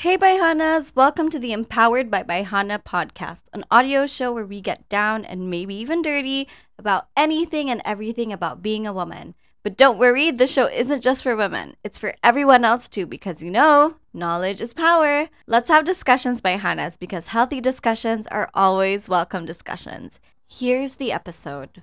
Hey, Baihanas! Welcome to the Empowered by Baihana podcast, an audio show where we get down and maybe even dirty about anything and everything about being a woman. But don't worry, the show isn't just for women, it's for everyone else too, because you know, knowledge is power. Let's have discussions, Baihanas, because healthy discussions are always welcome discussions. Here's the episode.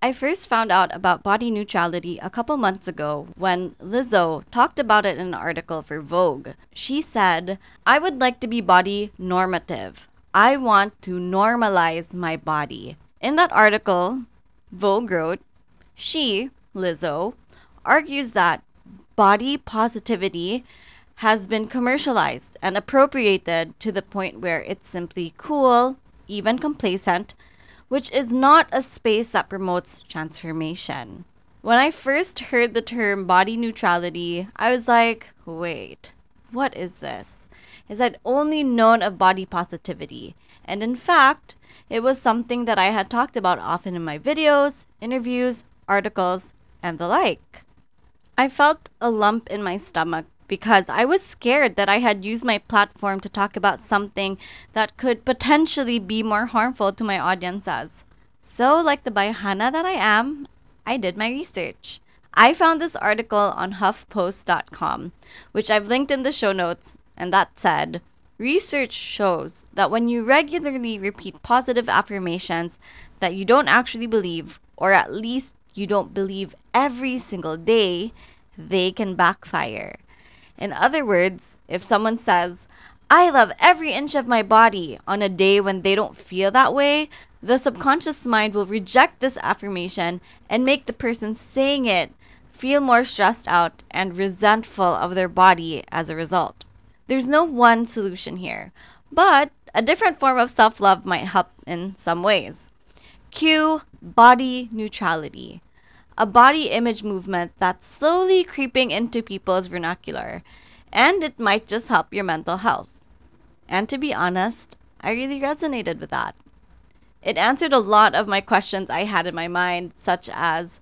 I first found out about body neutrality a couple months ago when Lizzo talked about it in an article for Vogue. She said, I would like to be body normative. I want to normalize my body. In that article, Vogue wrote, she, Lizzo, argues that body positivity has been commercialized and appropriated to the point where it's simply cool, even complacent, which is not a space that promotes transformation. When I first heard the term body neutrality, I was like, wait, what is this? Is I'd only known of body positivity, and in fact, it was something that I had talked about often in my videos, interviews, articles, and the like. I felt a lump in my stomach because I was scared that I had used my platform to talk about something that could potentially be more harmful to my audiences. So, like the Baihana that I am, I did my research. I found this article on HuffPost.com, which I've linked in the show notes, and that said, Research shows that when you regularly repeat positive affirmations that you don't actually believe, or at least you don't believe every single day, they can backfire. In other words, if someone says, I love every inch of my body on a day when they don't feel that way, the subconscious mind will reject this affirmation and make the person saying it feel more stressed out and resentful of their body as a result. There's no one solution here, but a different form of self love might help in some ways. Cue body neutrality a body image movement that's slowly creeping into people's vernacular, and it might just help your mental health. And to be honest, I really resonated with that. It answered a lot of my questions I had in my mind, such as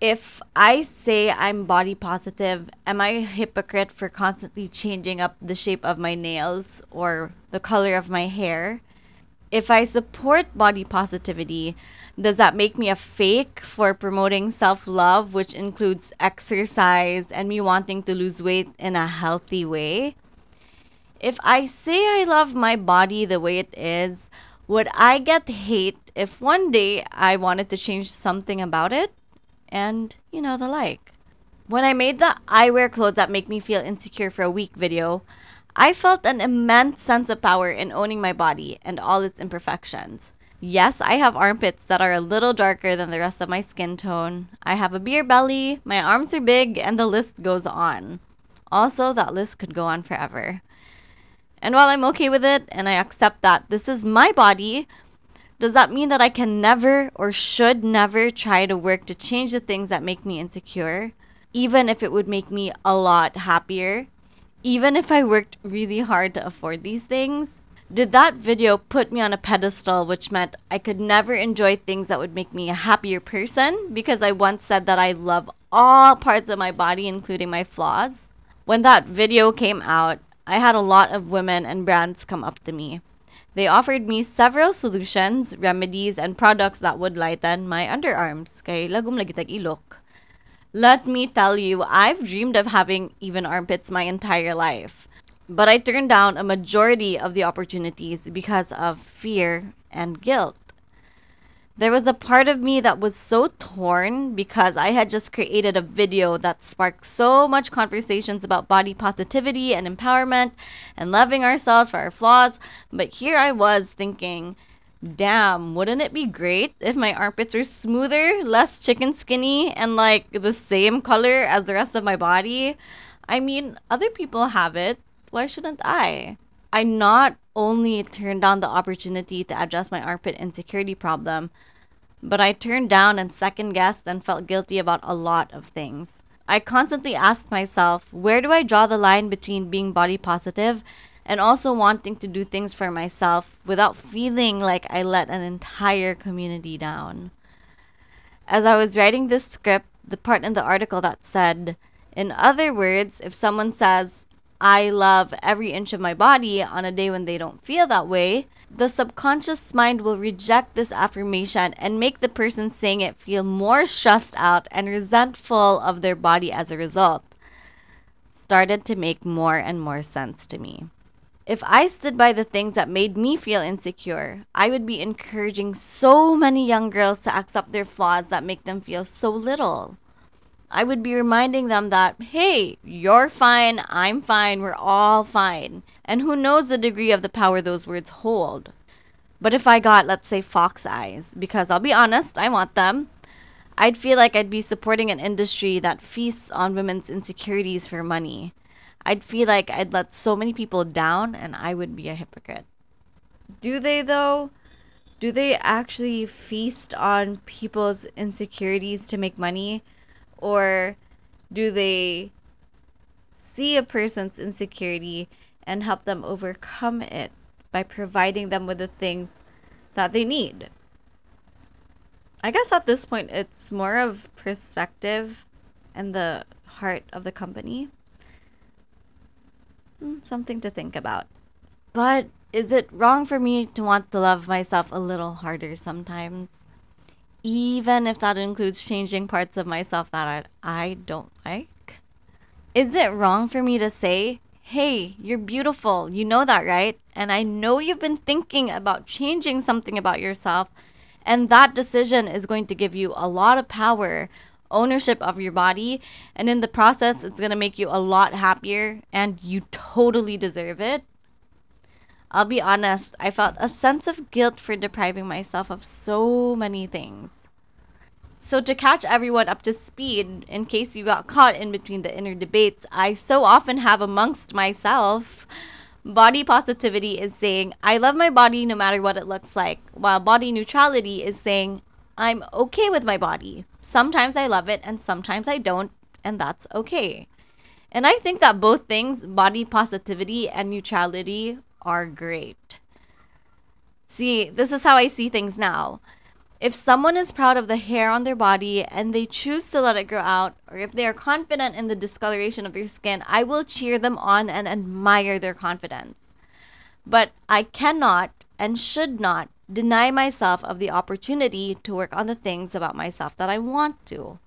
if I say I'm body positive, am I a hypocrite for constantly changing up the shape of my nails or the color of my hair? If I support body positivity, does that make me a fake for promoting self love, which includes exercise and me wanting to lose weight in a healthy way? If I say I love my body the way it is, would I get hate if one day I wanted to change something about it? And, you know, the like. When I made the I wear clothes that make me feel insecure for a week video, I felt an immense sense of power in owning my body and all its imperfections. Yes, I have armpits that are a little darker than the rest of my skin tone. I have a beer belly, my arms are big, and the list goes on. Also, that list could go on forever. And while I'm okay with it and I accept that this is my body, does that mean that I can never or should never try to work to change the things that make me insecure? Even if it would make me a lot happier? Even if I worked really hard to afford these things? Did that video put me on a pedestal, which meant I could never enjoy things that would make me a happier person because I once said that I love all parts of my body, including my flaws? When that video came out, I had a lot of women and brands come up to me. They offered me several solutions, remedies, and products that would lighten my underarms. Kay lagum lagi ilok. Let me tell you, I've dreamed of having even armpits my entire life. But I turned down a majority of the opportunities because of fear and guilt. There was a part of me that was so torn because I had just created a video that sparked so much conversations about body positivity and empowerment and loving ourselves for our flaws. But here I was thinking, damn, wouldn't it be great if my armpits were smoother, less chicken skinny, and like the same color as the rest of my body? I mean, other people have it why shouldn't I? I not only turned down the opportunity to address my armpit insecurity problem, but I turned down and second guessed and felt guilty about a lot of things. I constantly asked myself, where do I draw the line between being body positive and also wanting to do things for myself without feeling like I let an entire community down? As I was writing this script, the part in the article that said, in other words, if someone says, I love every inch of my body on a day when they don't feel that way, the subconscious mind will reject this affirmation and make the person saying it feel more stressed out and resentful of their body as a result. Started to make more and more sense to me. If I stood by the things that made me feel insecure, I would be encouraging so many young girls to accept their flaws that make them feel so little. I would be reminding them that, hey, you're fine, I'm fine, we're all fine. And who knows the degree of the power those words hold. But if I got, let's say, fox eyes, because I'll be honest, I want them, I'd feel like I'd be supporting an industry that feasts on women's insecurities for money. I'd feel like I'd let so many people down and I would be a hypocrite. Do they, though? Do they actually feast on people's insecurities to make money? Or do they see a person's insecurity and help them overcome it by providing them with the things that they need? I guess at this point, it's more of perspective and the heart of the company. Something to think about. But is it wrong for me to want to love myself a little harder sometimes? even if that includes changing parts of myself that I, I don't like? Is it wrong for me to say, hey, you're beautiful, you know that, right? And I know you've been thinking about changing something about yourself, and that decision is going to give you a lot of power, ownership of your body, and in the process, it's going to make you a lot happier, and you totally deserve it. I'll be honest, I felt a sense of guilt for depriving myself of so many things. So, to catch everyone up to speed, in case you got caught in between the inner debates I so often have amongst myself, body positivity is saying, I love my body no matter what it looks like, while body neutrality is saying, I'm okay with my body. Sometimes I love it and sometimes I don't, and that's okay. And I think that both things, body positivity and neutrality, are great. See, this is how I see things now. If someone is proud of the hair on their body and they choose to let it grow out, or if they are confident in the discoloration of their skin, I will cheer them on and admire their confidence. But I cannot and should not deny myself of the opportunity to work on the things about myself that I want to.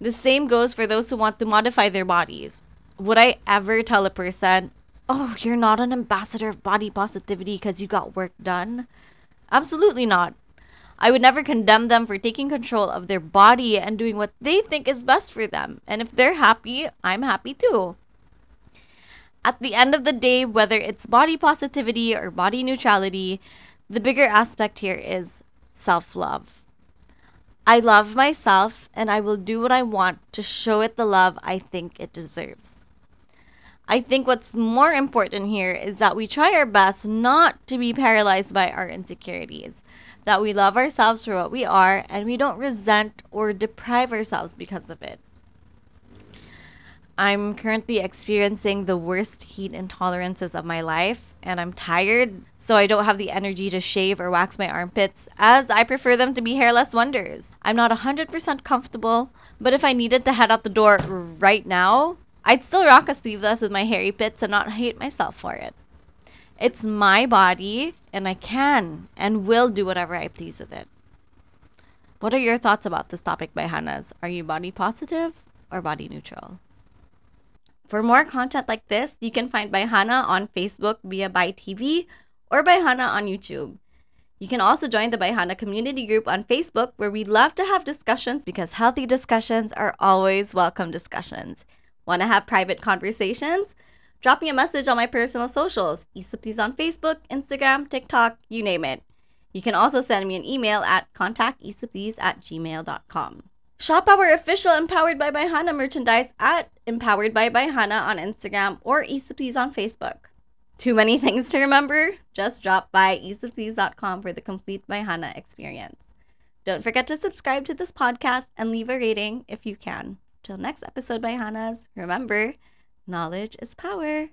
The same goes for those who want to modify their bodies. Would I ever tell a person, oh, you're not an ambassador of body positivity because you got work done. Absolutely not. I would never condemn them for taking control of their body and doing what they think is best for them. And if they're happy, I'm happy too. At the end of the day, whether it's body positivity or body neutrality, the bigger aspect here is self love. I love myself and I will do what I want to show it the love I think it deserves. I think what's more important here is that we try our best not to be paralyzed by our insecurities, that we love ourselves for what we are, and we don't resent or deprive ourselves because of it. I'm currently experiencing the worst heat intolerances of my life, and I'm tired, so I don't have the energy to shave or wax my armpits, as I prefer them to be hairless wonders. I'm not 100% comfortable, but if I needed to head out the door right now, I'd still rock a sleeveless with my hairy pits and not hate myself for it. It's my body, and I can and will do whatever I please with it. What are your thoughts about this topic Baihanas? Are you body positive or body neutral? For more content like this, you can find Baihana on Facebook via by TV or Baihana on YouTube. You can also join the Baihana community group on Facebook where we love to have discussions because healthy discussions are always welcome discussions. Want to have private conversations? Drop me a message on my personal socials, Isaplease on Facebook, Instagram, TikTok, you name it. You can also send me an email at contactisaplease at gmail.com. Shop our official Empowered by Baihana merchandise at Empowered by Baihana on Instagram or Isaplease on Facebook. Too many things to remember? Just drop by isaplease.com for the complete Baihana experience. Don't forget to subscribe to this podcast and leave a rating if you can. Till next episode Baihanas, remember, knowledge is power.